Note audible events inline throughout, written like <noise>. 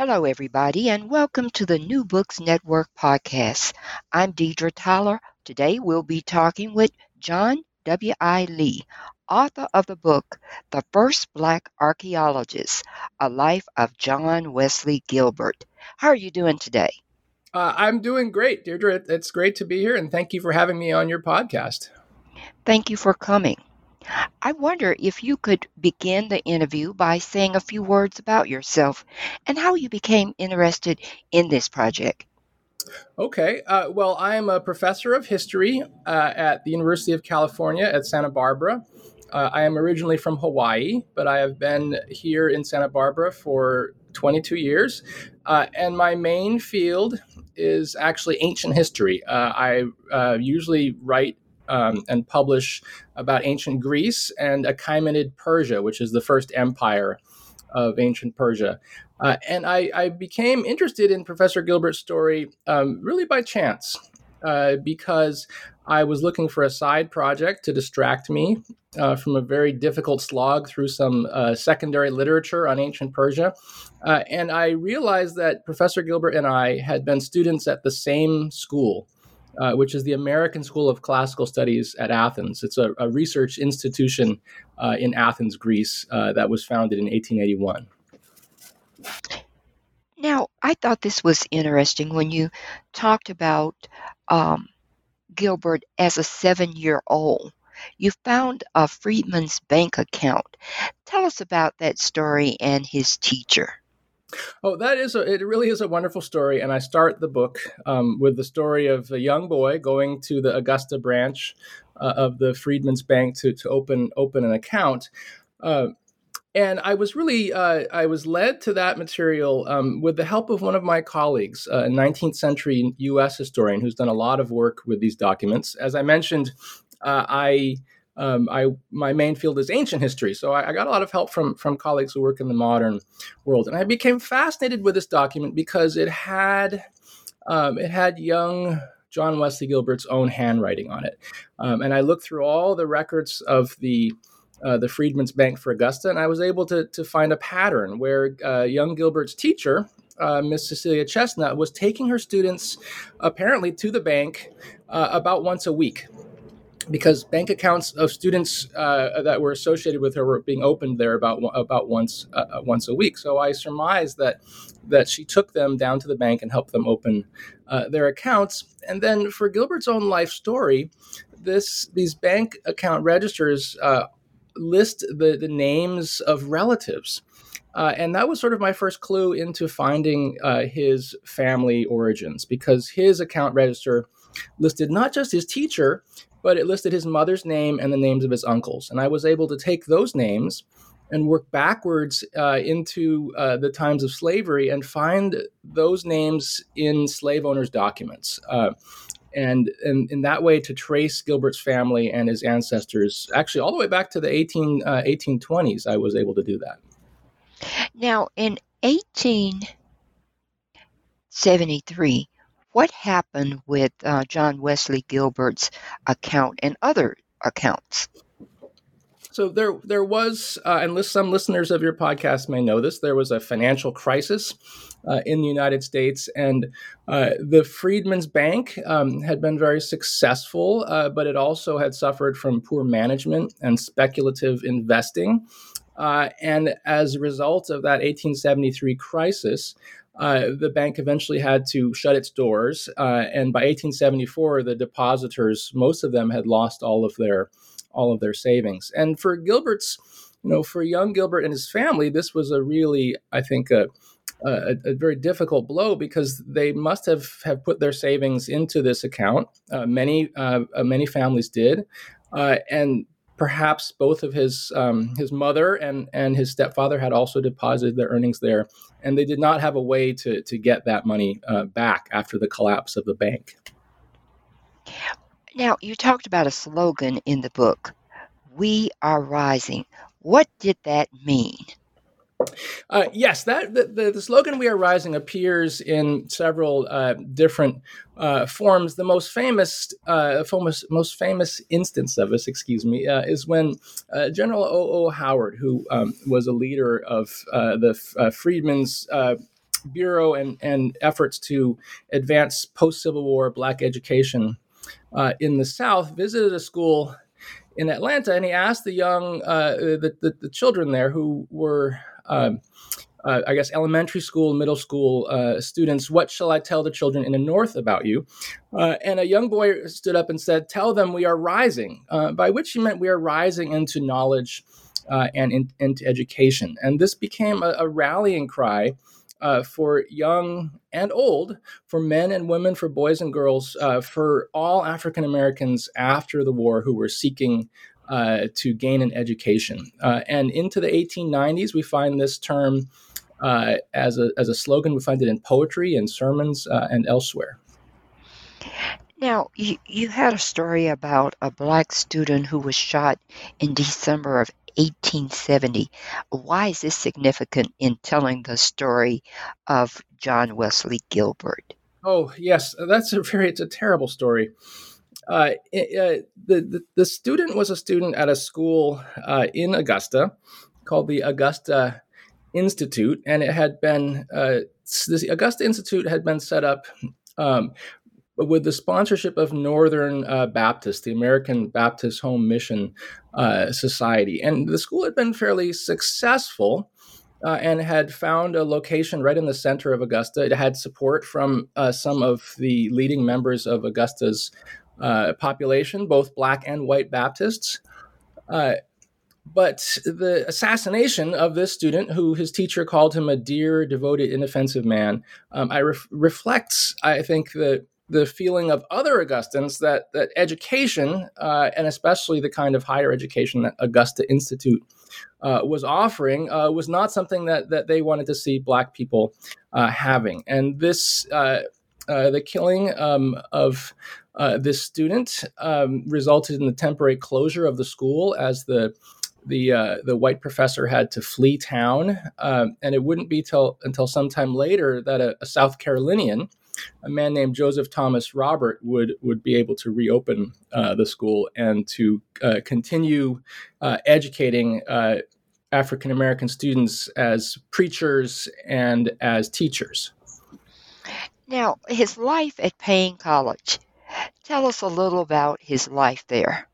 Hello, everybody, and welcome to the New Books Network podcast. I'm Deidre Tyler. Today we'll be talking with John W.I. Lee, author of the book The First Black Archaeologist A Life of John Wesley Gilbert. How are you doing today? Uh, I'm doing great, Deirdre. It's great to be here, and thank you for having me on your podcast. Thank you for coming. I wonder if you could begin the interview by saying a few words about yourself and how you became interested in this project. Okay. Uh, well, I am a professor of history uh, at the University of California at Santa Barbara. Uh, I am originally from Hawaii, but I have been here in Santa Barbara for 22 years. Uh, and my main field is actually ancient history. Uh, I uh, usually write um, and publish about ancient Greece and Achaemenid Persia, which is the first empire of ancient Persia. Uh, and I, I, became interested in Professor Gilbert's story um, really by chance uh, because I was looking for a side project to distract me uh, from a very difficult slog through some uh, secondary literature on ancient Persia. Uh, and I realized that Professor Gilbert and I had been students at the same school uh, which is the American School of Classical Studies at Athens. It's a, a research institution uh, in Athens, Greece, uh, that was founded in 1881. Now, I thought this was interesting when you talked about um, Gilbert as a seven year old. You found a Freedman's Bank account. Tell us about that story and his teacher. Oh, that is a, it really is a wonderful story. And I start the book um, with the story of a young boy going to the Augusta branch uh, of the Freedmen's Bank to, to open, open an account. Uh, and I was really, uh, I was led to that material um, with the help of one of my colleagues, uh, a 19th century US historian who's done a lot of work with these documents. As I mentioned, uh, I um, I my main field is ancient history, so I, I, got a lot of help from from colleagues who work in the modern world, and I became fascinated with this document because it had um, it had young John Wesley Gilbert's own handwriting on it, um, and I looked through all the records of the uh, the Freedmen's Bank for Augusta, and I was able to to find a pattern where uh, young Gilbert's teacher. Uh, Miss Cecilia Chestnut was taking her students apparently to the bank uh, about once a week because bank accounts of students uh, that were associated with her were being opened there about about once uh, uh, once a week. So I surmised that that she took them down to the bank and helped them open uh, their accounts. And then for Gilbert's own life story, this these bank account registers uh, list the the names of relatives. Uh, and that was sort of my first clue into finding his family origins because his account register listed not just his teacher, but it listed his mother's name and the names of his uncles. And I was able to take those names and work backwards uh, into uh, the times of slavery and find those names in slave owners' documents. Uh, and, in that way, to trace Gilbert's family and his ancestors, actually all the way back to the 18, 1820s, uh, I was able to do that. Now, in 1873, what happened with uh, John Wesley Gilbert's account and other accounts? So there, there was, uh, and some listeners of your podcast may know this. There was a financial crisis uh, in the United States, and uh, the Freedmen's Bank um, had been very successful, uh, but it also had suffered from poor management and speculative investing. Uh, and as a result of that 1873 crisis, uh, the bank eventually had to shut its doors. Uh, and by 1874, the depositors, most of them had lost all of their all of their savings. And for Gilbert's, you know, for young Gilbert and his family, this was a really, I think, a a, a, very difficult blow because they must have, have put their savings into this account. Uh, many uh, uh many families did, and perhaps both of his um, his mother and and his stepfather had also deposited their earnings there, and they did not have a way to to get that money uh, back after the collapse of the bank. Now, you talked about a slogan in the book, We Are Rising. What did that mean? Uh, yes, that the, the, the, slogan "We Are Rising" appears in several uh, different uh, forms. The most famous, uh, most famous instance of this, excuse me, uh, is when General O. O. Howard, who um, was a leader of the Freedmen's Bureau and, and efforts to advance post Civil War Black education in the South, visited a school in Atlanta, and he asked the young, uh, the, the, the, children there who were, uh, I guess, elementary school, middle school uh, students, what shall I tell the children in the North about you? Uh, and a young boy stood up and said, Tell them we are rising, uh, by which he meant we are rising into knowledge and in, into education. And this became a, a rallying cry uh, for young and old, for men and women, for boys and girls, uh, for all African Americans after the war who were seeking uh, to gain an education. Uh, and into the 1890s, we find this term uh, as, a, as a slogan. We find it in poetry and sermons uh, and elsewhere. Now, you, you had a story about a black student who was shot in December of 1870. Why is this significant in telling the story of John Wesley Gilbert? Oh yes, that's a very it's a terrible story. Uh, uh, the, the, student was a student at a school uh, in Augusta called the Augusta Institute, and it had been uh, the Augusta Institute had been set up um, with the sponsorship of Northern Baptist, the American Baptist Home Mission Society. And the school had been fairly successful uh, and had found a location right in the center of Augusta. It had support from uh, some of the leading members of Augusta's uh, population, both black and white Baptists. Uh, but the assassination of this student, who his teacher called him a dear, devoted, inoffensive man, um, I ref- reflects, I think, the the feeling of other Augustans that that education, uh, and especially the kind of higher education that Augusta Institute uh, was offering, uh, was not something that that they wanted to see Black people uh, having. And this, uh, the killing um, of this student, um, resulted in the temporary closure of the school as the the uh, the white professor had to flee town, um, and it wouldn't be till until sometime later that a, a South Carolinian a man named Joseph Thomas Robert would would be able to reopen uh, the school and to uh, continue uh, educating uh, African American students as preachers and as teachers. Now, his life at Paine College. Tell us a little about his life there.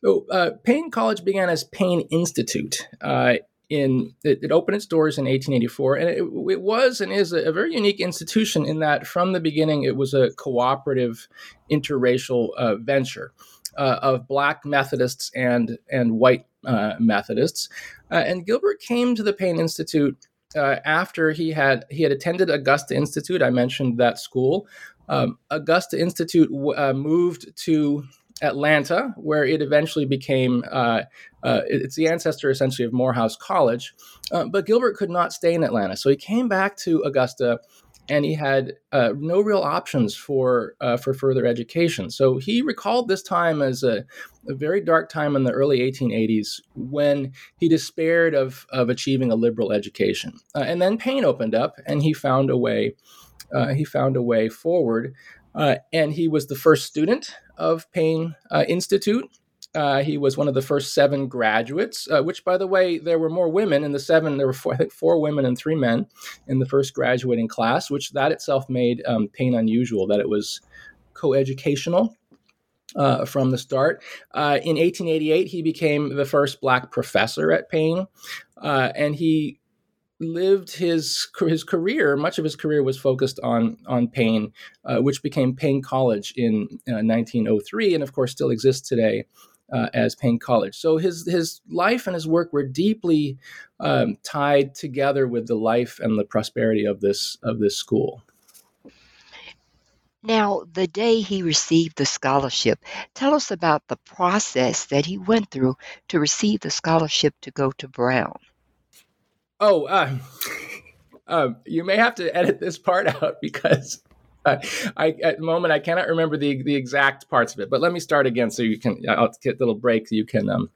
So, uh, Paine College began as Paine Institute uh, in it, it, opened its doors in 1884 and it, it was and is a, a, very unique institution in that from the beginning it was a cooperative interracial uh, venture uh, of black methodists and and white uh, methodists uh, and gilbert came to the Paine institute uh, after he had he had attended augusta institute i mentioned that school um, augusta institute w- uh, moved to Atlanta, where it eventually became uh, uh, it's the ancestor essentially of Morehouse College. Uh, but Gilbert could not stay in Atlanta, so he came back to Augusta, and he had uh, no real options for uh, for further education. So he recalled this time as a, a, very dark time in the early 1880s when he despaired of of achieving a liberal education. Uh, and then Paine opened up, and he found a way. He found a way forward. Uh, and he was the first student of Paine uh, Institute. Uh, he was one of the first seven graduates, uh, which, by the way, there were more women in the seven. There were four, I think four women and three men in the first graduating class, which that itself made um, Paine unusual that it was coeducational. uh, from the start. Uh, in 1888, he became the first black professor at Paine, uh, and he lived his his career. Much of his career was focused on on Paine, uh, which became Paine College in 1903, uh, and of course still exists today. Uh, as Paine College, so his his life and his work were deeply um, tied together with the life and the prosperity of this of this school. Now, the day he received the scholarship, tell us about the process that he went through to receive the scholarship to go to Brown. Oh, uh, uh, you may have to edit this part out because uh, I, at the moment I cannot remember the the exact parts of it. But let me start again so you can. I'll get a little break. You can um,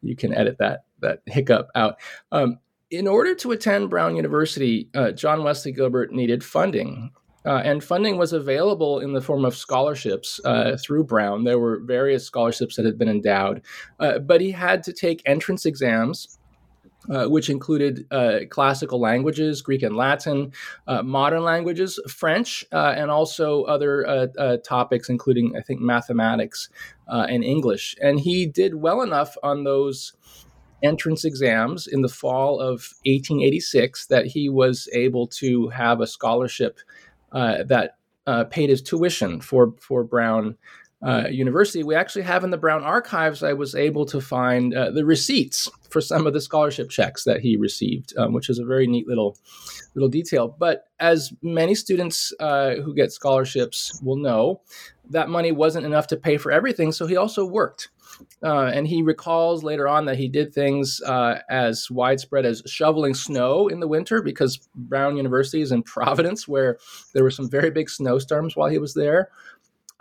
you can edit that that hiccup out. Um, in order to attend Brown University, uh, John Wesley Gilbert needed funding. Uh, and funding was available in the form of scholarships uh, through Brown. There were various scholarships that had been endowed, uh, but he had to take entrance exams. Uh, which included uh, classical languages, Greek and Latin, uh, modern languages, French, and also other topics, including, I think, mathematics and English. And he did well enough on those entrance exams in the fall of 1886 that he was able to have a scholarship uh, that uh, paid his tuition for for Brown uh, University. We actually have in the Brown archives. I was able to find uh, the receipts for some of the scholarship checks that he received, um, which is a very neat little little detail. But as many students uh, who get scholarships will know, that money wasn't enough to pay for everything. So he also worked. Uh, and he recalls later on that he did things uh, as widespread as shoveling snow in the winter because Brown University is in <laughs> Providence, where there were some very big snowstorms while he was there.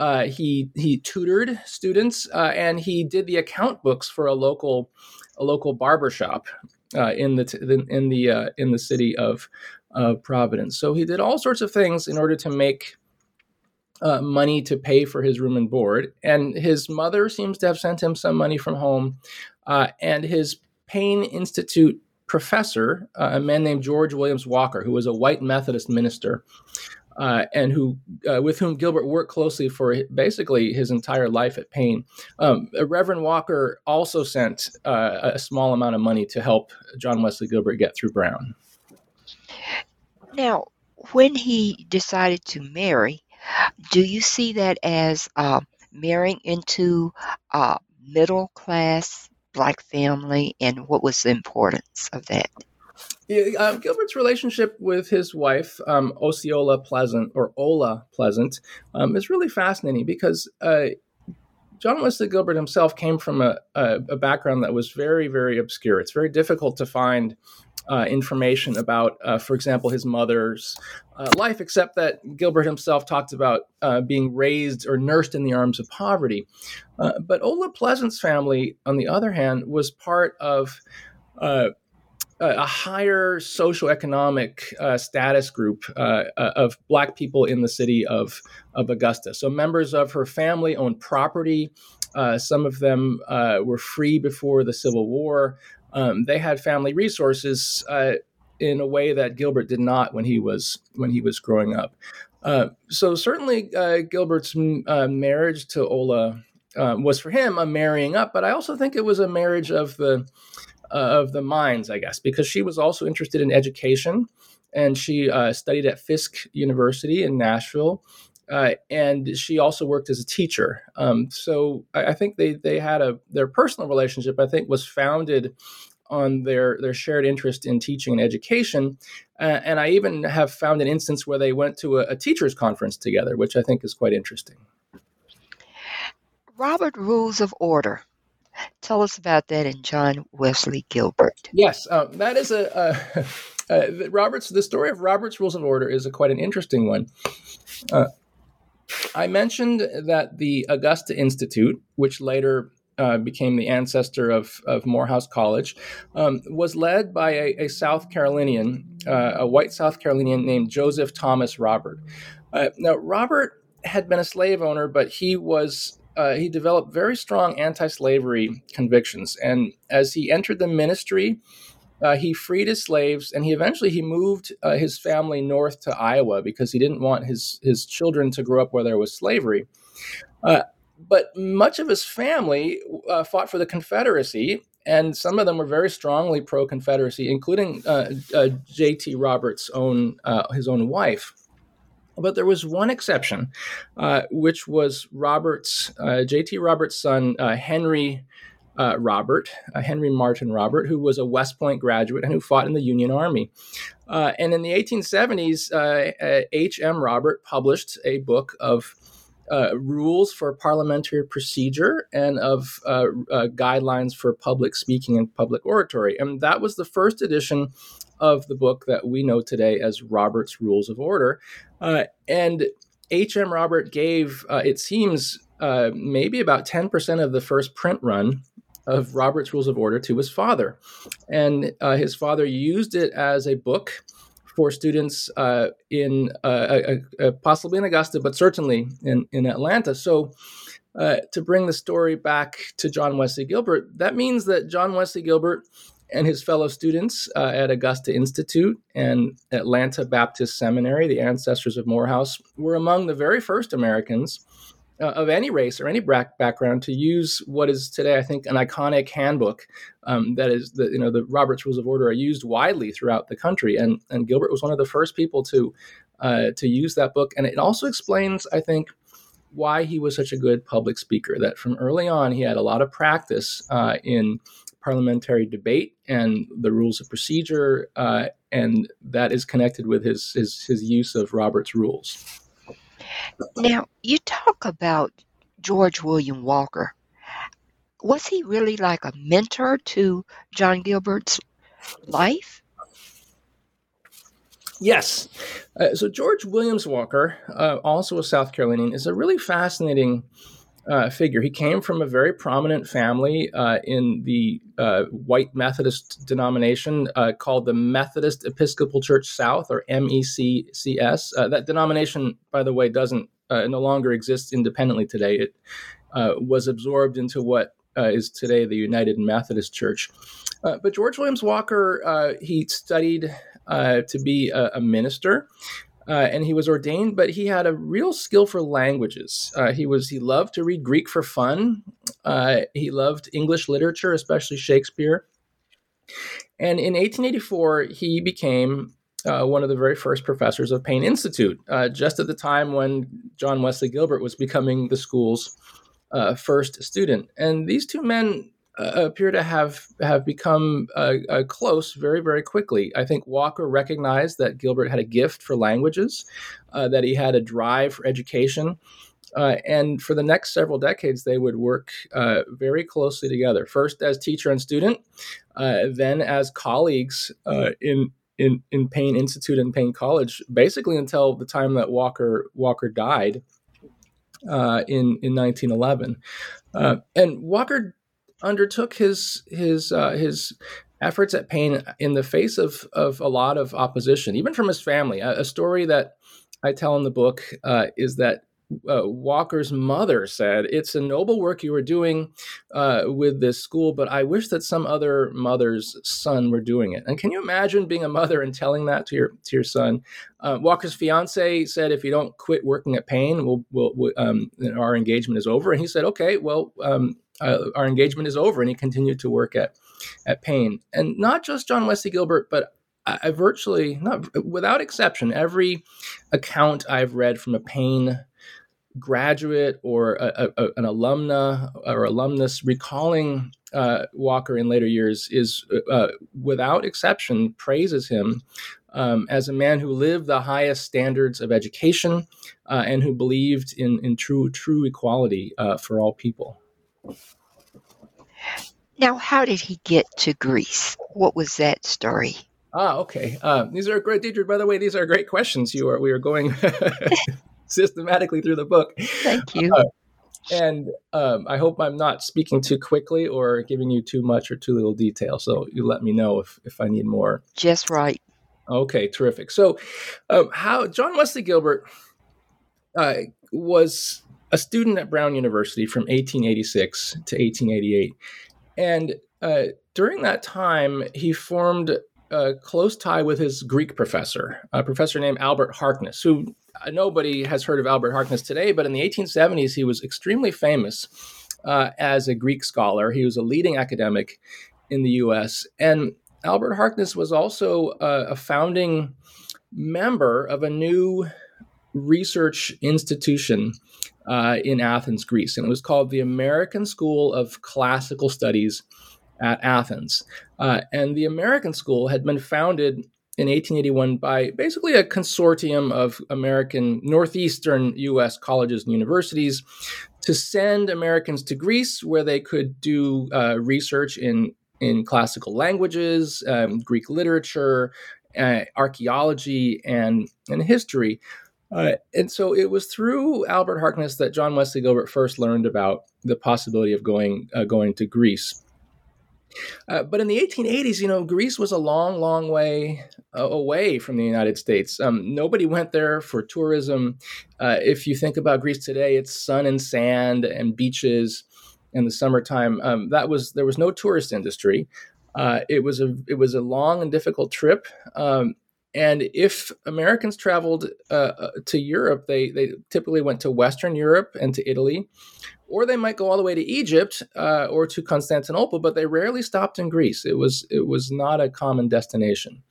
Uh, he he tutored students uh, and he did the account books for a local a local barber shop uh, in the t- in the uh, in the city of Providence. So he did all sorts of things in order to make uh, money to pay for his room and board. And his mother seems to have sent him some money from home. Uh, and his Paine Institute professor, uh, a man named George Williams Walker, who was a white Methodist minister, uh, and who uh, with whom Gilbert worked closely for basically his entire life at Paine. Um, Reverend Walker also sent uh, a small amount of money to help John Wesley Gilbert get through Brown. Now, when he decided to marry, do you see that as uh, marrying into a middle class black family, and what was the importance of that? Yeah, um, Gilbert's relationship with his wife, um, Osceola Pleasant, or Ola Pleasant, um, is really fascinating because uh, John Wesley Gilbert himself came from a, a, a, background that was very, very obscure. It's very difficult to find uh, information about, uh, for example, his mother's uh, life, except that Gilbert himself talked about uh, being raised or nursed in the arms of poverty. Uh, but Ola Pleasant's family, on the other hand, was part of uh, a higher socioeconomic uh, status group uh, of black people in the city of, of Augusta. So members of her family owned property. Uh, some of them were free before the Civil War. Um, they had family resources uh, in a way that Gilbert did not when he was when he was growing up. Uh, so certainly uh, Gilbert's uh, marriage to Ola uh, was for him a marrying up, but I also think it was a marriage of the uh, of the minds, I guess, because she was also interested in education, and she studied at Fisk University in Nashville. Uh, and she also worked as a teacher. Um, so I, I, think they they had a their personal relationship. I think was founded on their their shared interest in teaching and education. Uh, and I even have found an instance where they went to a, a teachers conference together, which I think is quite interesting. Robert Rules of Order. Tell us about that in John Wesley Gilbert. Yes, um, that is a, a, a, Robert's. The story of Robert's Rules of Order is a quite an interesting one. Uh, I mentioned that the Augusta Institute, which later uh, became the ancestor of, of Morehouse College, um, was led by a, a South Carolinian, uh, a white South Carolinian named Joseph Thomas Robert. Uh, now, Robert had been a slave owner, but he was uh, he developed very strong anti-slavery convictions, and as he entered the ministry, uh, he freed his slaves, and he eventually he moved uh, his family north to Iowa because he didn't want his his children to grow up where there was slavery. Uh, but much of his family uh, fought for the Confederacy, and some of them were very strongly pro-Confederacy, including uh, J.T. Robert's own his own wife. But there was one exception, uh, which was Roberts, uh, J.T. Robert's son, Henry uh, Robert, uh, Henry Martin Robert, who was a West Point graduate and who fought in the Union Army. Uh, and in the 1870s, H.M. Robert published a book of uh, rules for parliamentary procedure and of uh, uh, guidelines for public speaking and public oratory. And that was the first edition of the book that we know today as Robert's Rules of Order. Uh, and H.M. Robert gave, uh, it seems, maybe about 10% of the first print run of Robert's Rules of Order to his father. And his father used it as a book for students uh, in uh, possibly in Augusta, but certainly in, in Atlanta. So, uh, to bring the story back to John Wesley Gilbert, that means that John Wesley Gilbert and his fellow students uh, at Augusta Institute and Atlanta Baptist Seminary, the ancestors of Morehouse, were among the very first Americans uh, of any race or any background to use what is today, I think, an iconic handbook um, that is the you know the Robert's Rules of Order are used widely throughout the country, and and Gilbert was one of the first people to uh, to use that book, and it also explains, I think. Why he was such a good public speaker. That from early on, he had a lot of practice uh, in parliamentary debate and the rules of procedure, uh, and that is connected with his, his, his use of Robert's rules. Now, you talk about George William Walker. Was he really like a mentor to John Gilbert's life? Yes. Uh, so George Williams Walker, uh, also a South Carolinian, is a really fascinating uh, figure. He came from a very prominent family uh, in the uh, white Methodist denomination uh, called the Methodist Episcopal Church South, or MECS. that denomination, by the way, doesn't no longer exist independently today. It was absorbed into what is today the United Methodist Church. but George Williams Walker, he studied to be a, a minister uh, and he was ordained, but he had a real skill for languages. Uh, he was he loved to read Greek for fun. Uh, he loved English literature, especially Shakespeare. And in 1884, he became uh, one of the very first professors of Paine Institute, uh, just at the time when John Wesley Gilbert was becoming the school's uh, first student. And these two men appear to have have become uh, uh, close very very quickly. I think Walker recognized that Gilbert had a gift for languages, uh, that he had a drive for education, uh, and for the next several decades they would work uh, very closely together. First as teacher and student, then as colleagues in. In, in Paine Institute and Paine College, basically until the time that Walker Walker died in in 1911, and Walker undertook his his uh, his efforts at Paine in the face of of a lot of opposition, even from his family. A, a story that I tell in the book uh, is that uh, Walker's mother said, "It's a noble work you were doing uh, with this school, but I wish that some other mother's son were doing it." And can you imagine being a mother and telling that to your to your son? Uh, Walker's fiance said, "If you don't quit working at Paine, we'll, we'll, we'll um, our engagement is over." And he said, "Okay, well, um, uh, our engagement is over," and he continued to work at at Paine. And not just John Wesley Gilbert, but I virtually, not without exception, every account I've read from a Paine graduate or a, a, an alumna or alumnus recalling uh, Walker in later years is, uh, without exception, praises him um, as a man who lived the highest standards of education uh, and who believed in, in true true equality uh, for all people. Now, how did he get to Greece? What was that story? Ah, okay. Uh, these are great, Deidre. By the way, these are great questions. You are we are going <laughs> systematically through the book. Thank you. Uh, and um, I hope I'm not speaking too quickly or giving you too much or too little detail. So you let me know if, if I need more. Just right. Okay, terrific. So, um, how John Wesley Gilbert uh, was a student at Brown University from 1886 to 1888, and uh, during that time, he formed a close tie with his Greek professor, a professor named Albert Harkness, who nobody has heard of Albert Harkness today, but in the 1870s, he was extremely famous uh, as a Greek scholar. He was a leading academic in the U.S. And Albert Harkness was also uh, a founding member of a new research institution uh, in Athens, Greece, and it was called the American School of Classical Studies at Athens. Uh, and the American School had been founded in 1881 by basically a consortium of American northeastern U.S. colleges and universities to send Americans to Greece, where they could do uh, research in in classical languages, um, Greek literature, uh, archaeology, and and history. Uh, and so it was through Albert Harkness that John Wesley Gilbert first learned about the possibility of going uh, going to Greece. Uh, but in the 1880s, you know, Greece was a long, long way uh, away from the United States. Um, nobody went there for tourism. Uh, if you think about Greece today, it's sun and sand and beaches in the summertime. Um, that was there was no tourist industry. Uh, it was a it was a long and difficult trip. Um, and if Americans traveled uh, uh, to Europe, they they typically went to Western Europe and to Italy, or they might go all the way to Egypt uh, or to Constantinople, but they rarely stopped in Greece. It was it was not a common destination.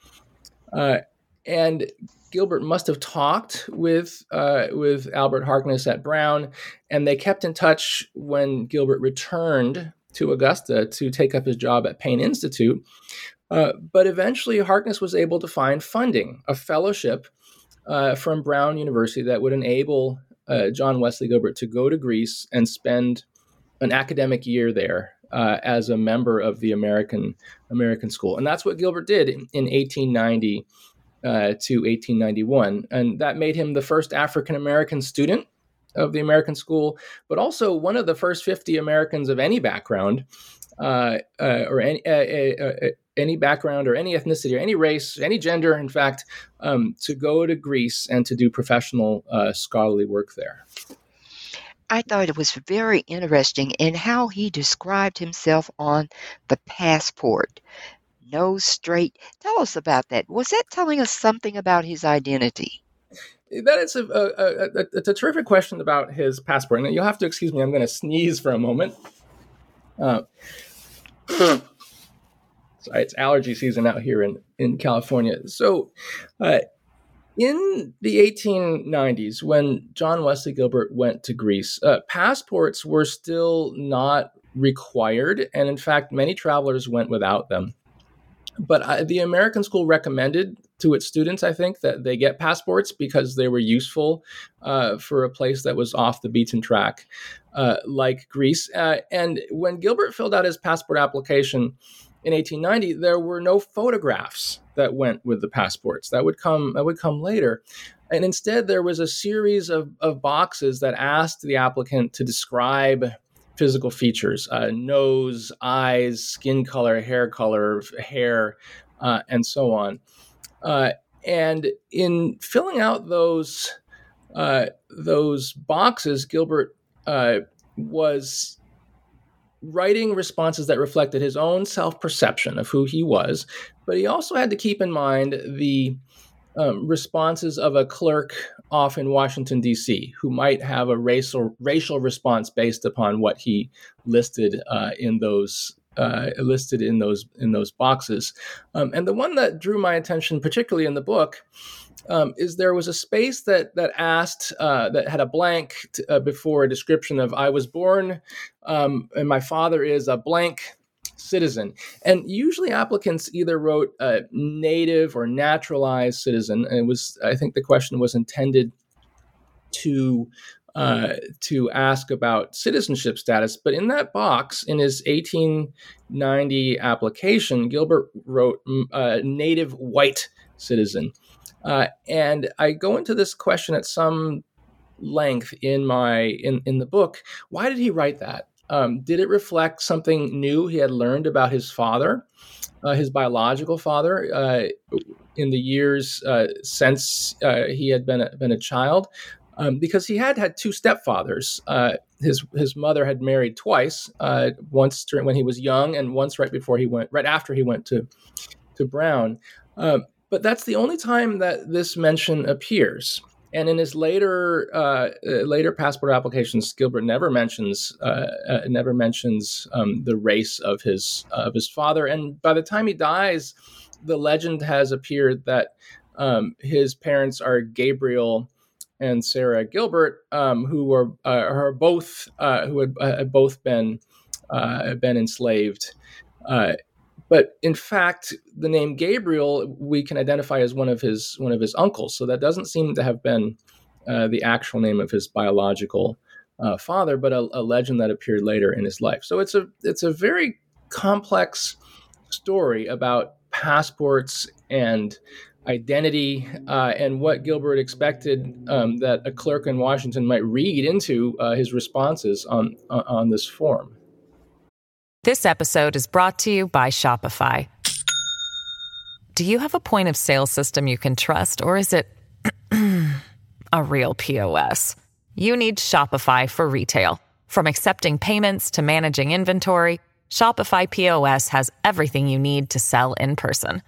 Uh, and Gilbert must have talked with uh, with Albert Harkness at Brown, and they kept in touch when Gilbert returned to Augusta to take up his job at Paine Institute. Uh, but eventually, Harkness was able to find funding, a fellowship uh, from Brown University that would enable uh, John Wesley Gilbert to go to Greece and spend an academic year there uh, as a member of the American American School, and that's what Gilbert did in, in 1890 uh, to 1891, and that made him the first African American student of the American School, but also one of the first 50 Americans of any background uh, uh, or any uh, any background or any ethnicity or any race, any gender, in fact, um, to go to Greece and to do professional uh, scholarly work there. I thought it was very interesting in how he described himself on the passport. No straight. Tell us about that. Was that telling us something about his identity? That is a, a, a, it's a terrific question about his passport. And you'll have to excuse me, I'm going to sneeze for a moment. Uh, it's allergy season out here in, in California. So, uh, in the 1890s, when John Wesley Gilbert went to Greece, uh, passports were still not required. And in fact, many travelers went without them. But uh, the American school recommended to its students, I think, that they get passports because they were useful uh, for a place that was off the beaten track, uh, like Greece. Uh, and when Gilbert filled out his passport application in 1890, there were no photographs that went with the passports. That would come. That would come later. And instead, there was a series of, of boxes that asked the applicant to describe physical features uh, nose, eyes, skin color, hair color, hair, uh, and so on. Uh, and in filling out those uh, those boxes, Gilbert uh, was writing responses that reflected his own self perception of who he was, but he also had to keep in mind the um, responses of a clerk off in Washington D.C. who might have a racial racial response based upon what he listed uh, in those uh, listed in those in those boxes. Um, and the one that drew my attention, particularly in the book, um, is there was a space that that asked uh, that had a blank t- uh, before a description of I was born um, and my father is a blank citizen. And usually applicants either wrote a native or naturalized citizen. And it was I think the question was intended to uh, to ask about citizenship status. But in that box, in his 1890 application, Gilbert wrote uh, native white citizen. Uh, and I go into this question at some length in my in, in the book. Why did he write that? Um, did it reflect something new he had learned about his father, uh, his biological father, uh, in the years uh, since uh, he had been a, been a child? Um, because he had had two stepfathers. Uh, his his mother had married twice, uh, once during, when he was young, and once right before he went, right after he went to to Brown. Um, but that's the only time that this mention appears. and in his later uh, later passport applications, Gilbert never mentions uh, uh, never mentions um, the race of his of his father. And by the time he dies, the legend has appeared that um, his parents are Gabriel and Sarah Gilbert, um, who were uh, are both uh, who had both been been enslaved. But in fact, the name Gabriel we can identify as one of his one of his uncles. So that doesn't seem to have been uh, the actual name of his biological uh, father, but a, a, legend that appeared later in his life. So it's a it's a very complex story about passports and identity uh, and what Gilbert expected um, that a clerk in Washington might read into uh, his responses on on this form. This episode is brought to you by Shopify. Do you have a point of sale system you can trust, or is it <clears throat> a real POS? You need Shopify for retail. From accepting payments to managing inventory, Shopify POS has everything you need to sell in person.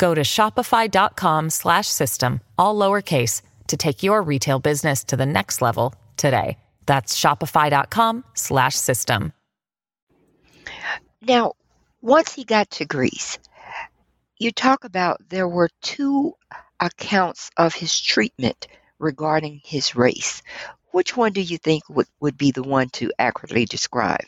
Go to shopify.com slash system, all lowercase to take your retail business to the next level today. That's shopify.com slash system. Now, once he got to Greece, you talk about there were two accounts of his treatment regarding his race. Which one do you think would, would be the one to accurately describe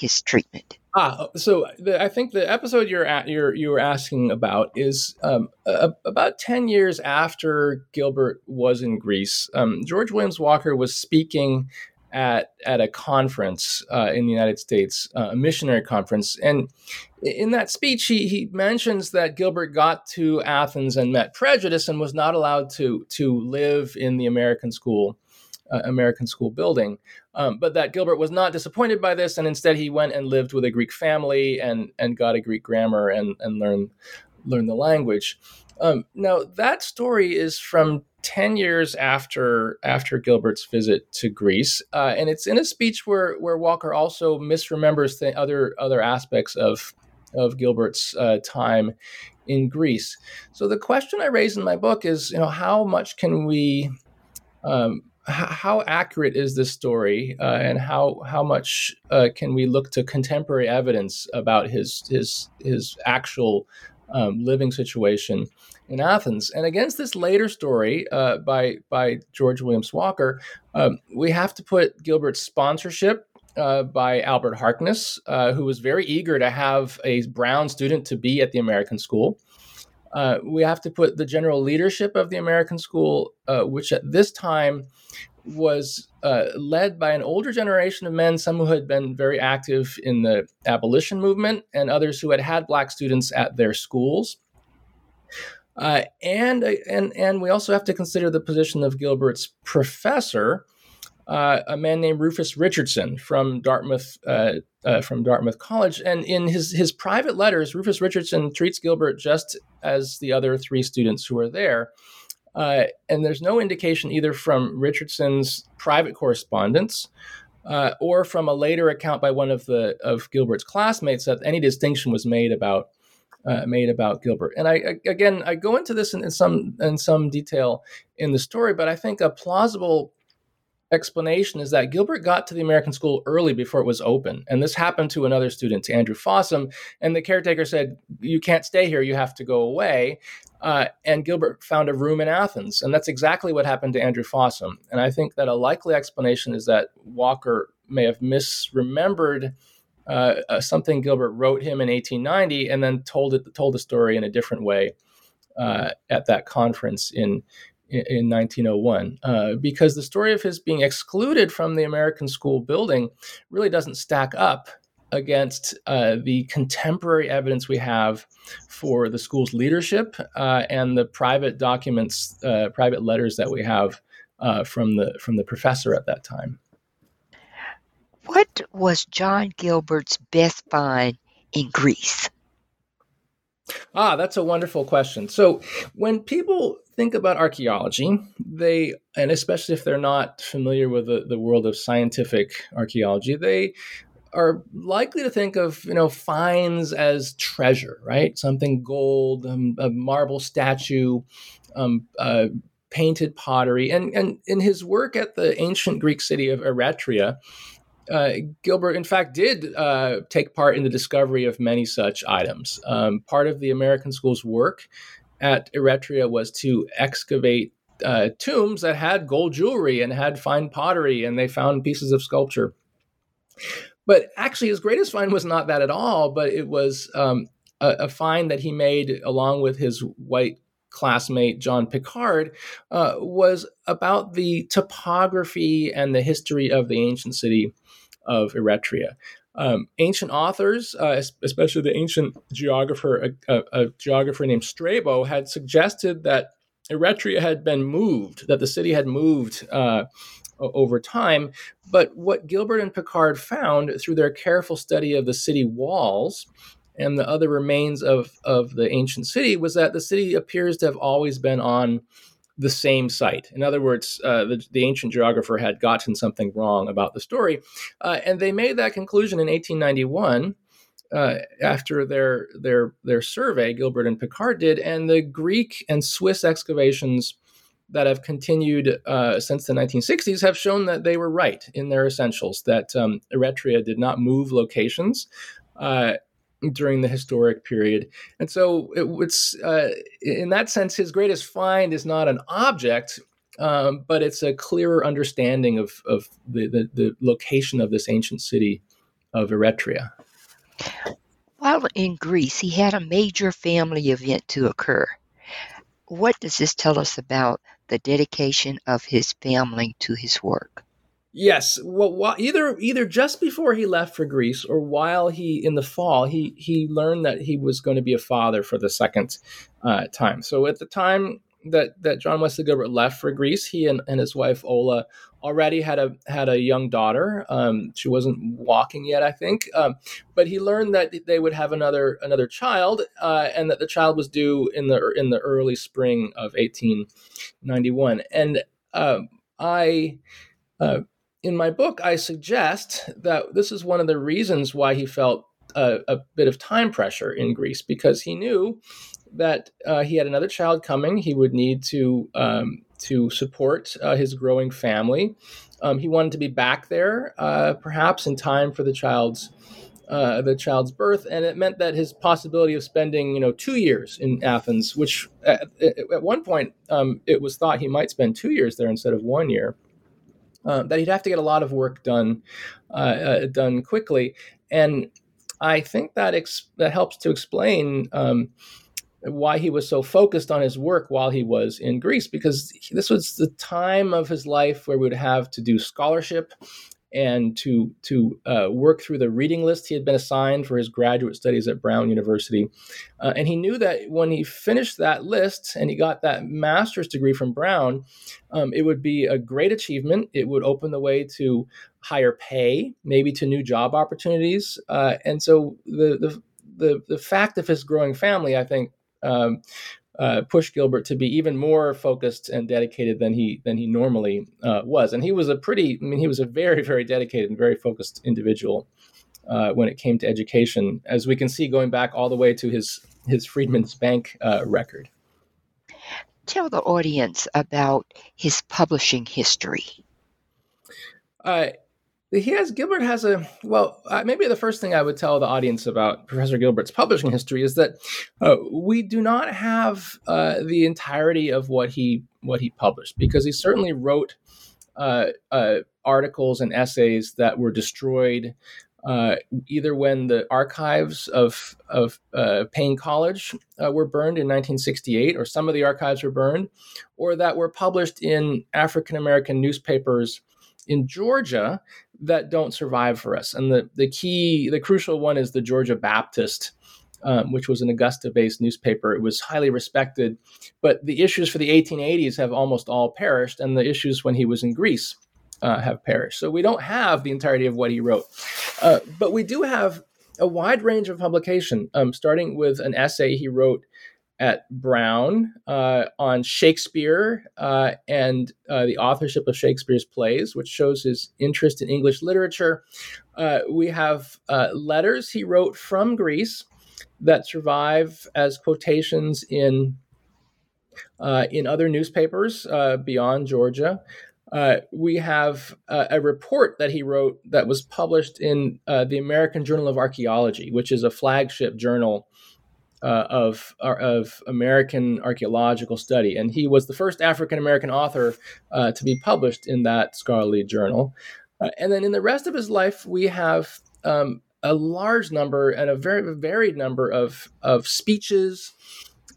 his treatment? Ah, so the, I think the episode you're at, you're you were asking about is um, a, about ten years after Gilbert was in Greece. Um, George Williams Walker was speaking at at a conference uh, in the United States, uh, a missionary conference, and in that speech, he he mentions that Gilbert got to Athens and met prejudice and was not allowed to to live in the American school. Uh, American school building, um, but that Gilbert was not disappointed by this, and instead he went and lived with a Greek family and and got a Greek grammar and and learned learned the language. Um, now that story is from 10 years after after Gilbert's visit to Greece. Uh, and it's in a speech where, where Walker also misremembers the other other aspects of, of Gilbert's uh, time in Greece. So the question I raise in my book is, you know, how much can we, um, how accurate is this story, uh, and how how much uh, can we look to contemporary evidence about his his his actual um, living situation in Athens. And against this later story uh, by by George Williams Walker, um, we have to put Gilbert's sponsorship uh, by Albert Harkness, uh, who was very eager to have a brown student to be at the American school. Uh, we have to put the general leadership of the American school, uh, which at this time was uh, led by an older generation of men, some who had been very active in the abolition movement, and others who had had black students at their schools. Uh, and and and we also have to consider the position of Gilbert's professor, uh, a man named Rufus Richardson from Dartmouth uh, uh, from Dartmouth College. And in his his private letters, Rufus Richardson treats Gilbert just as the other three students who are there. Uh, and there's no indication either from Richardson's private correspondence uh, or from a later account by one of the of Gilbert's classmates that any distinction was made about uh, made about Gilbert. And I again I go into this in, in, some in some detail in the story, but I think a plausible explanation is that Gilbert got to the American school early before it was open, and this happened to another student, to Andrew Fossum, and the caretaker said, "You can't stay here; you have to go away." Uh, and Gilbert found a room in Athens, and that's exactly what happened to Andrew Fossum. And I think that a likely explanation is that Walker may have misremembered uh, uh, something Gilbert wrote him in 1890 and then told it told the story in a different way uh, at that conference in in 1901 uh, because the story of his being excluded from the American school building really doesn't stack up against uh, the contemporary evidence we have for the school's leadership uh, and the private documents, private letters that we have from the from the professor at that time. What was John Gilbert's best find in Greece? Ah, that's a wonderful question. So, when people think about archaeology, they, and especially if they're not familiar with the, the world of scientific archaeology, they are likely to think of you know finds as treasure, right? Something gold, um, a marble statue, um, uh, painted pottery, and and in his work at the ancient Greek city of Eretria. Uh, Gilbert, in fact, did uh, take part in the discovery of many such items. Um, part of the American School's work at Eretria was to excavate uh, tombs that had gold jewelry and had fine pottery, and they found pieces of sculpture. But actually, his greatest find was not that at all, but it was um, a, a, find that he made along with his white classmate John Pickard uh, was about the topography and the history of the ancient city of Eretria. Um, ancient authors, uh, especially the ancient geographer, a, a, geographer named Strabo, had suggested that Eretria had been moved, that the city had moved uh, over time. But what Gilbert and Pickard found through their careful study of the city walls and the other remains of, of the ancient city was that the city appears to have always been on the same site. In other words, uh, the, the, ancient geographer had gotten something wrong about the story. Uh, and they made that conclusion in 1891 uh, after their their their survey, Gilbert and Pickard did, and the Greek and Swiss excavations that have continued uh, since the 1960s have shown that they were right in their essentials. That um, Eretria did not move locations. During the historic period. And so it, it's, uh, in that sense, his greatest find is not an object, um, but it's a clearer understanding of, of the, the, the, location of this ancient city of Eretria. While in Greece, he had a major family event to occur. What does this tell us about the dedication of his family to his work? Yes, well, either either just before he left for Greece or while he in the fall he he learned that he was going to be a father for the second uh, time. So at the time that that John Wesley Gilbert left for Greece, he and, and his wife Ola already had a had a young daughter. Um, she wasn't walking yet, I think, um, but he learned that they would have another another child, uh, and that the child was due in the in the early spring of 1891. And uh, I. Uh, in my book, I suggest that this is one of the reasons why he felt a, a bit of time pressure in Greece because he knew that uh, he had another child coming. He would need to um, to support uh, his growing family. Um, he wanted to be back there, uh, perhaps in time for the child's uh, the child's birth, and it meant that his possibility of spending you know two years in Athens, which at, at one point um, it was thought he might spend two years there instead of one year. Uh, that he'd have to get a lot of work done uh, done quickly, and I think that ex- that helps to explain um, why he was so focused on his work while he was in Greece, because this was the time of his life where we would have to do scholarship and to to uh, work through the reading list he had been assigned for his graduate studies at Brown University, uh, and he knew that when he finished that list and he got that master's degree from Brown, um, it would be a great achievement. It would open the way to higher pay, maybe to new job opportunities, uh, and so the the the the fact of his growing family, I think, um, uh, pushed Gilbert to be even more focused and dedicated than he than he normally uh, was. And he was a pretty, I mean, he was a very very dedicated and very focused individual uh, when it came to education, as we can see going back all the way to his his Freedmen's Bank uh, record. Tell the audience about his publishing history. Uh, he has Gilbert has a well uh, maybe the first thing I would tell the audience about Professor Gilbert's publishing history is that uh, we do not have uh, the entirety of what he what he published because he certainly wrote uh, uh, articles and essays that were destroyed uh, either when the archives of of Paine College were burned in 1968 or some of the archives were burned or that were published in African American newspapers in Georgia that don't survive for us. And the, the key, the crucial one is the Georgia Baptist, um, which was an Augusta based newspaper. It was highly respected, but the issues for the 1880s have almost all perished, and the issues when he was in Greece uh, have perished. So we don't have the entirety of what he wrote. Uh, but we do have a wide range of publication, um, starting with an essay he wrote at Brown uh, on Shakespeare uh, and uh, the authorship of Shakespeare's plays, which shows his interest in English literature. Uh, we have uh, letters he wrote from Greece that survive as quotations in uh, in other newspapers beyond Georgia. We have a report that he wrote that was published in the American Journal of Archaeology, which is a flagship journal uh, of of American archaeological study, and he was the first African American author uh, to be published in that scholarly journal. Uh, and then in the rest of his life, we have um, a large number and a very varied number of of speeches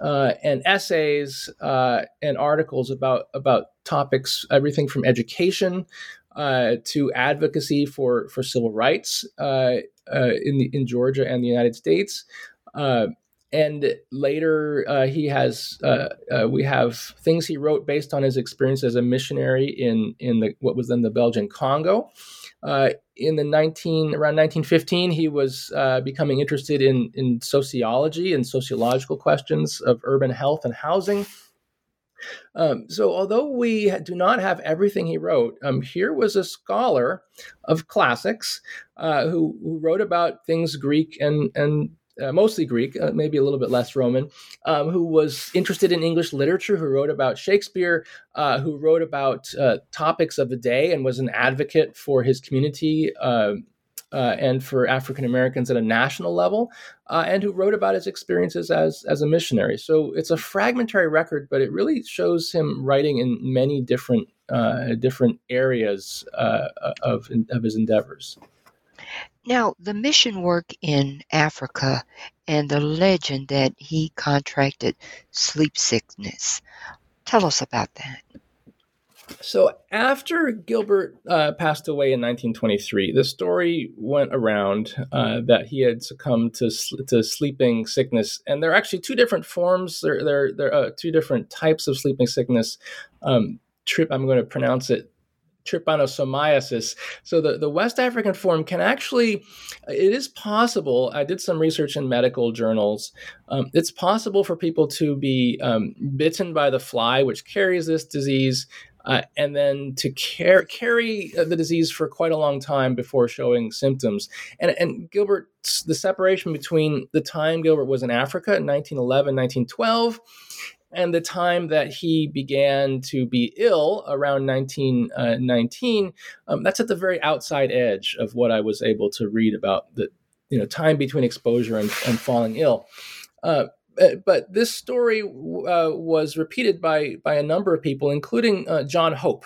uh, and essays uh, and articles about about topics, everything from education uh, to advocacy for for civil rights uh, uh, in the, in Georgia and the United States. Uh, and later, he has we have things he wrote based on his experience as a missionary in in the what was then the Belgian Congo. Uh, in the 19 around 1915 he was uh, becoming interested in in sociology and sociological questions of urban health and housing um, so although we do not have everything he wrote um, here was a scholar of classics uh, who, who, wrote about things greek and and uh, mostly Greek, uh, maybe a little bit less Roman, um, who was interested in English literature, who wrote about Shakespeare, uh, who wrote about uh, topics of the day and was an advocate for his community um, uh, and for African Americans at a national level, uh, and who wrote about his experiences as, as a missionary. So it's a fragmentary record, but it really shows him writing in many different different areas of, of his endeavors. Now, the mission work in Africa and the legend that he contracted sleep sickness. Tell us about that. So, after Gilbert uh, passed away in 1923, the story went around uh, that he had succumbed to, to sleeping sickness. And there are actually two different forms, there, there, there are two different types of sleeping sickness. Um, trip, I'm going to pronounce it trypanosomiasis. So the, the West African form can actually, it is possible. I did some research in medical journals. Um, it's possible for people to be um, bitten by the fly, which carries this disease. Uh, and then to car- carry the disease for quite a long time before showing symptoms. And, and Gilbert, the separation between the time Gilbert was in Africa in 1911, 1912, and the time that he began to be ill around 1919 uh, um, that's at the very outside edge of what i was able to read about the you know time between exposure and, and falling ill. Uh, but this story uh, was repeated by by a number of people including uh, john hope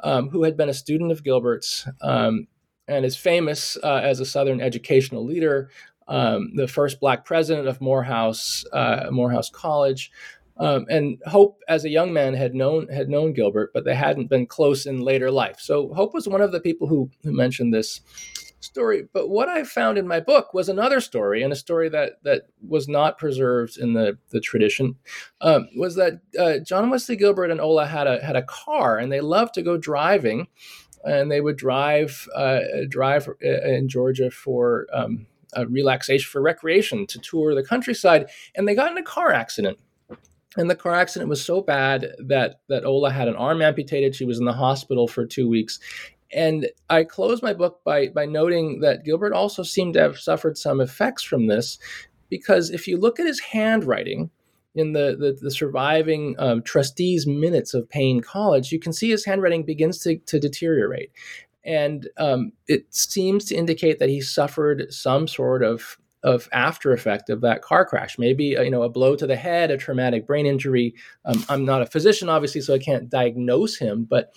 um, who had been a student of gilbert's um, and is famous uh, as a southern educational leader um, the first black president of morehouse uh, morehouse college um, and Hope, as a young man, had known had known Gilbert, but they hadn't been close in later life. So Hope was one of the people who who mentioned this story. But what I found in my book was another story, and a story that that was not preserved in the the tradition. Um, was that uh, John Wesley Gilbert and Ola had a had a car, and they loved to go driving, and they would drive uh, drive uh, in Georgia for. Um, relaxation for recreation to tour the countryside, and they got in a car accident and the car accident was so bad that that Ola had an arm amputated. She was in the hospital for two weeks. And I close my book by by noting that Gilbert also seemed to have suffered some effects from this, because if you look at his handwriting in the the, the surviving um, trustees' minutes of Paine College, you can see his handwriting begins to, to deteriorate, and um, it seems to indicate that he suffered some sort of of after effect of that car crash. Maybe uh, you know a blow to the head, a traumatic brain injury. Um, I'm not a physician, obviously, so I can't diagnose him, but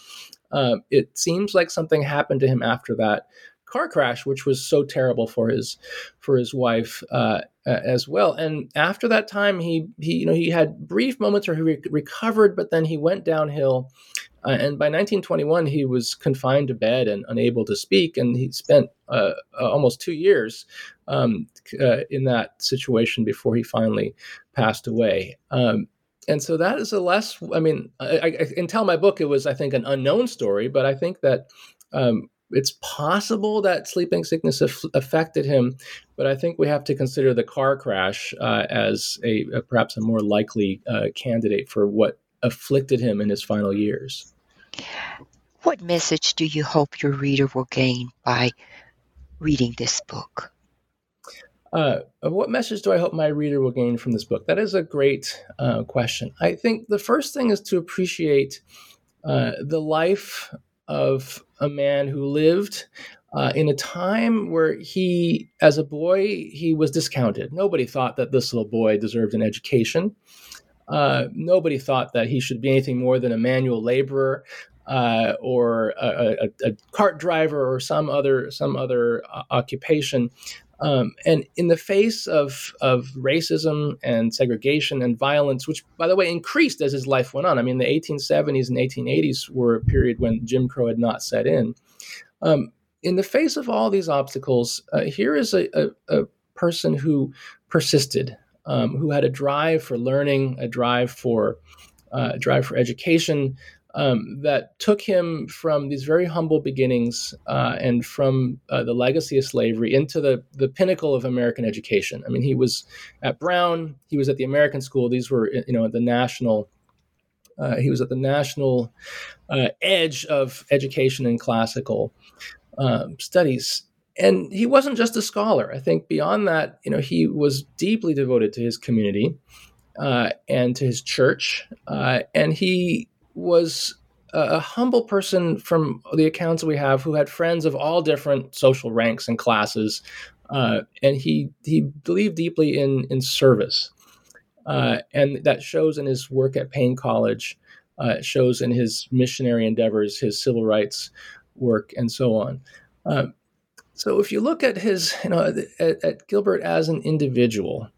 uh, it seems like something happened to him after that car crash, which was so terrible for his for his wife uh, as well. And after that time, he he you know he had brief moments where he re- recovered, but then he went downhill. Uh, and by 1921, he was confined to bed and unable to speak, and he spent uh, uh almost two years um, uh, in that situation before he finally passed away. Um, and so that is a less, I mean, I, I, in Tell My Book, it was, I think, an unknown story, but I think that um, it's possible that sleeping sickness af- affected him, but I think we have to consider the car crash uh, as a, a, perhaps a more likely uh, candidate for what afflicted him in his final years. What message do you hope your reader will gain by reading this book? uh, what message do I hope my reader will gain from this book? That is a great uh, question. I think the first thing is to appreciate uh, the life of a man who lived uh, in a time where he, as a boy, he was discounted. Nobody thought that this little boy deserved an education. Uh, nobody thought that he should be anything more than a manual laborer uh, or a, a, a, cart driver or some other some other uh, occupation. Um, and in the face of, of racism and segregation and violence, which, by the way, increased as his life went on. I mean, the 1870s and 1880s were a period when Jim Crow had not set in. Um, in the face of all these obstacles, uh, here is a, a, a, person who persisted, um, who had a drive for learning, a drive for uh, drive for education, um, that took him from these very humble beginnings uh, and from uh, the legacy of slavery into the, the pinnacle of American education. I mean, he was at Brown, he was at the American School. These were, you know, the national. Uh, he was at the national uh, edge of education and classical um, studies, and he wasn't just a scholar. I think beyond that, you know, he was deeply devoted to his community uh, and to his church, uh, and he was a humble person from the accounts we have who had friends of all different social ranks and classes. Uh, and he, he believed deeply in, in service. Uh, and that shows in his work at Paine College, uh, shows in his missionary endeavors, his civil rights work, and so on. Um, so if you look at his, you know, at, at Gilbert as an individual,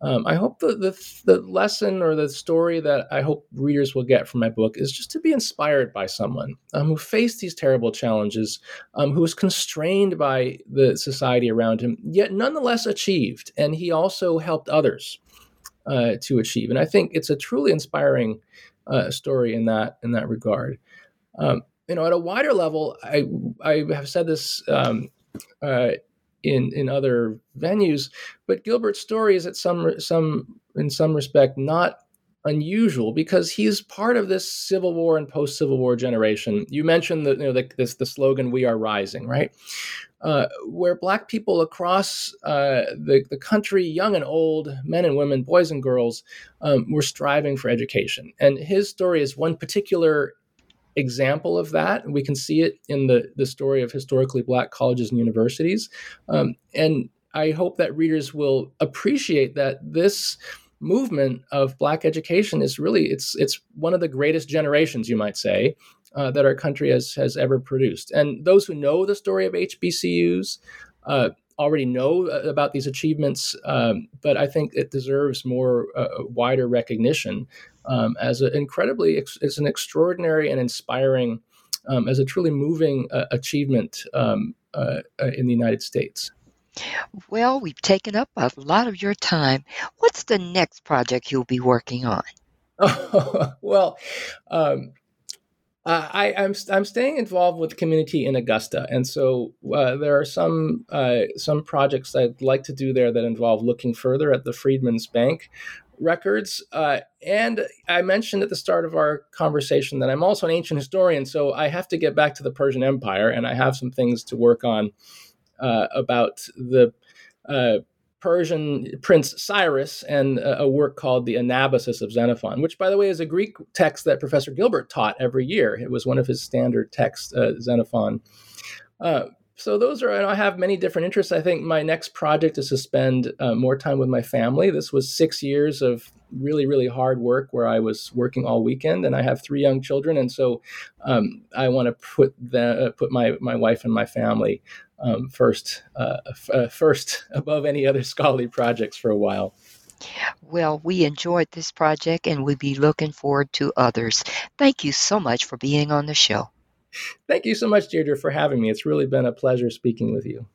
um, I hope the, the, the lesson or the story that I hope readers will get from my book is just to be inspired by someone um, who faced these terrible challenges, um, who was constrained by the society around him, yet nonetheless achieved, and he also helped others uh, to achieve. And I think it's a truly inspiring uh, story in that in that regard. Um, you know, at a wider level, I I have said this um, uh, in in other venues. But Gilbert's story is at some some in some respect not unusual because he's part of this Civil War and post Civil War generation. You mentioned the you know the, this the slogan "We are rising," right? Uh, where black people across uh, the, the country, young and old, men and women, boys and girls, um, were striving for education. And his story is one particular example of that. We can see it in the, the story of historically black colleges and universities. Um, and I hope that readers will appreciate that this movement of black education is really it's it's one of the greatest generations you might say uh, that our country has has ever produced and those who know the story of hbcus uh, already know uh, about these achievements um, but i think it deserves more uh, wider recognition um, as an incredibly, as an extraordinary and inspiring, um, as a truly moving uh, achievement um, uh, uh, in the United States. Well, we've taken up a lot of your time. What's the next project you'll be working on? <laughs> well, um, uh, I, am I'm, I'm staying involved with community in Augusta, and so uh, there are some uh, some projects I'd like to do there that involve looking further at the Freedmen's Bank records. Uh, and I mentioned at the start of our conversation that I'm also an ancient historian, so I have to get back to the Persian Empire, and I have some things to work on uh, about the uh, Persian Prince Cyrus and a, work called the Anabasis of Xenophon, which, by the way, is a Greek text that Professor Gilbert taught every year. It was one of his standard texts, uh, Xenophon. Uh, so those are i have many different interests i think my next project is to spend uh, more time with my family this was six years of really really hard work where i was working all weekend and i have three young children and so um, i want to put the, uh, put my, my wife and my family um, first uh, f- uh, first <laughs> above any other scholarly projects for a while well, we enjoyed this project and we'll be looking forward to others. Thank you so much for being on the show. Thank you so much, Deirdre, for having me. It's really been a pleasure speaking with you.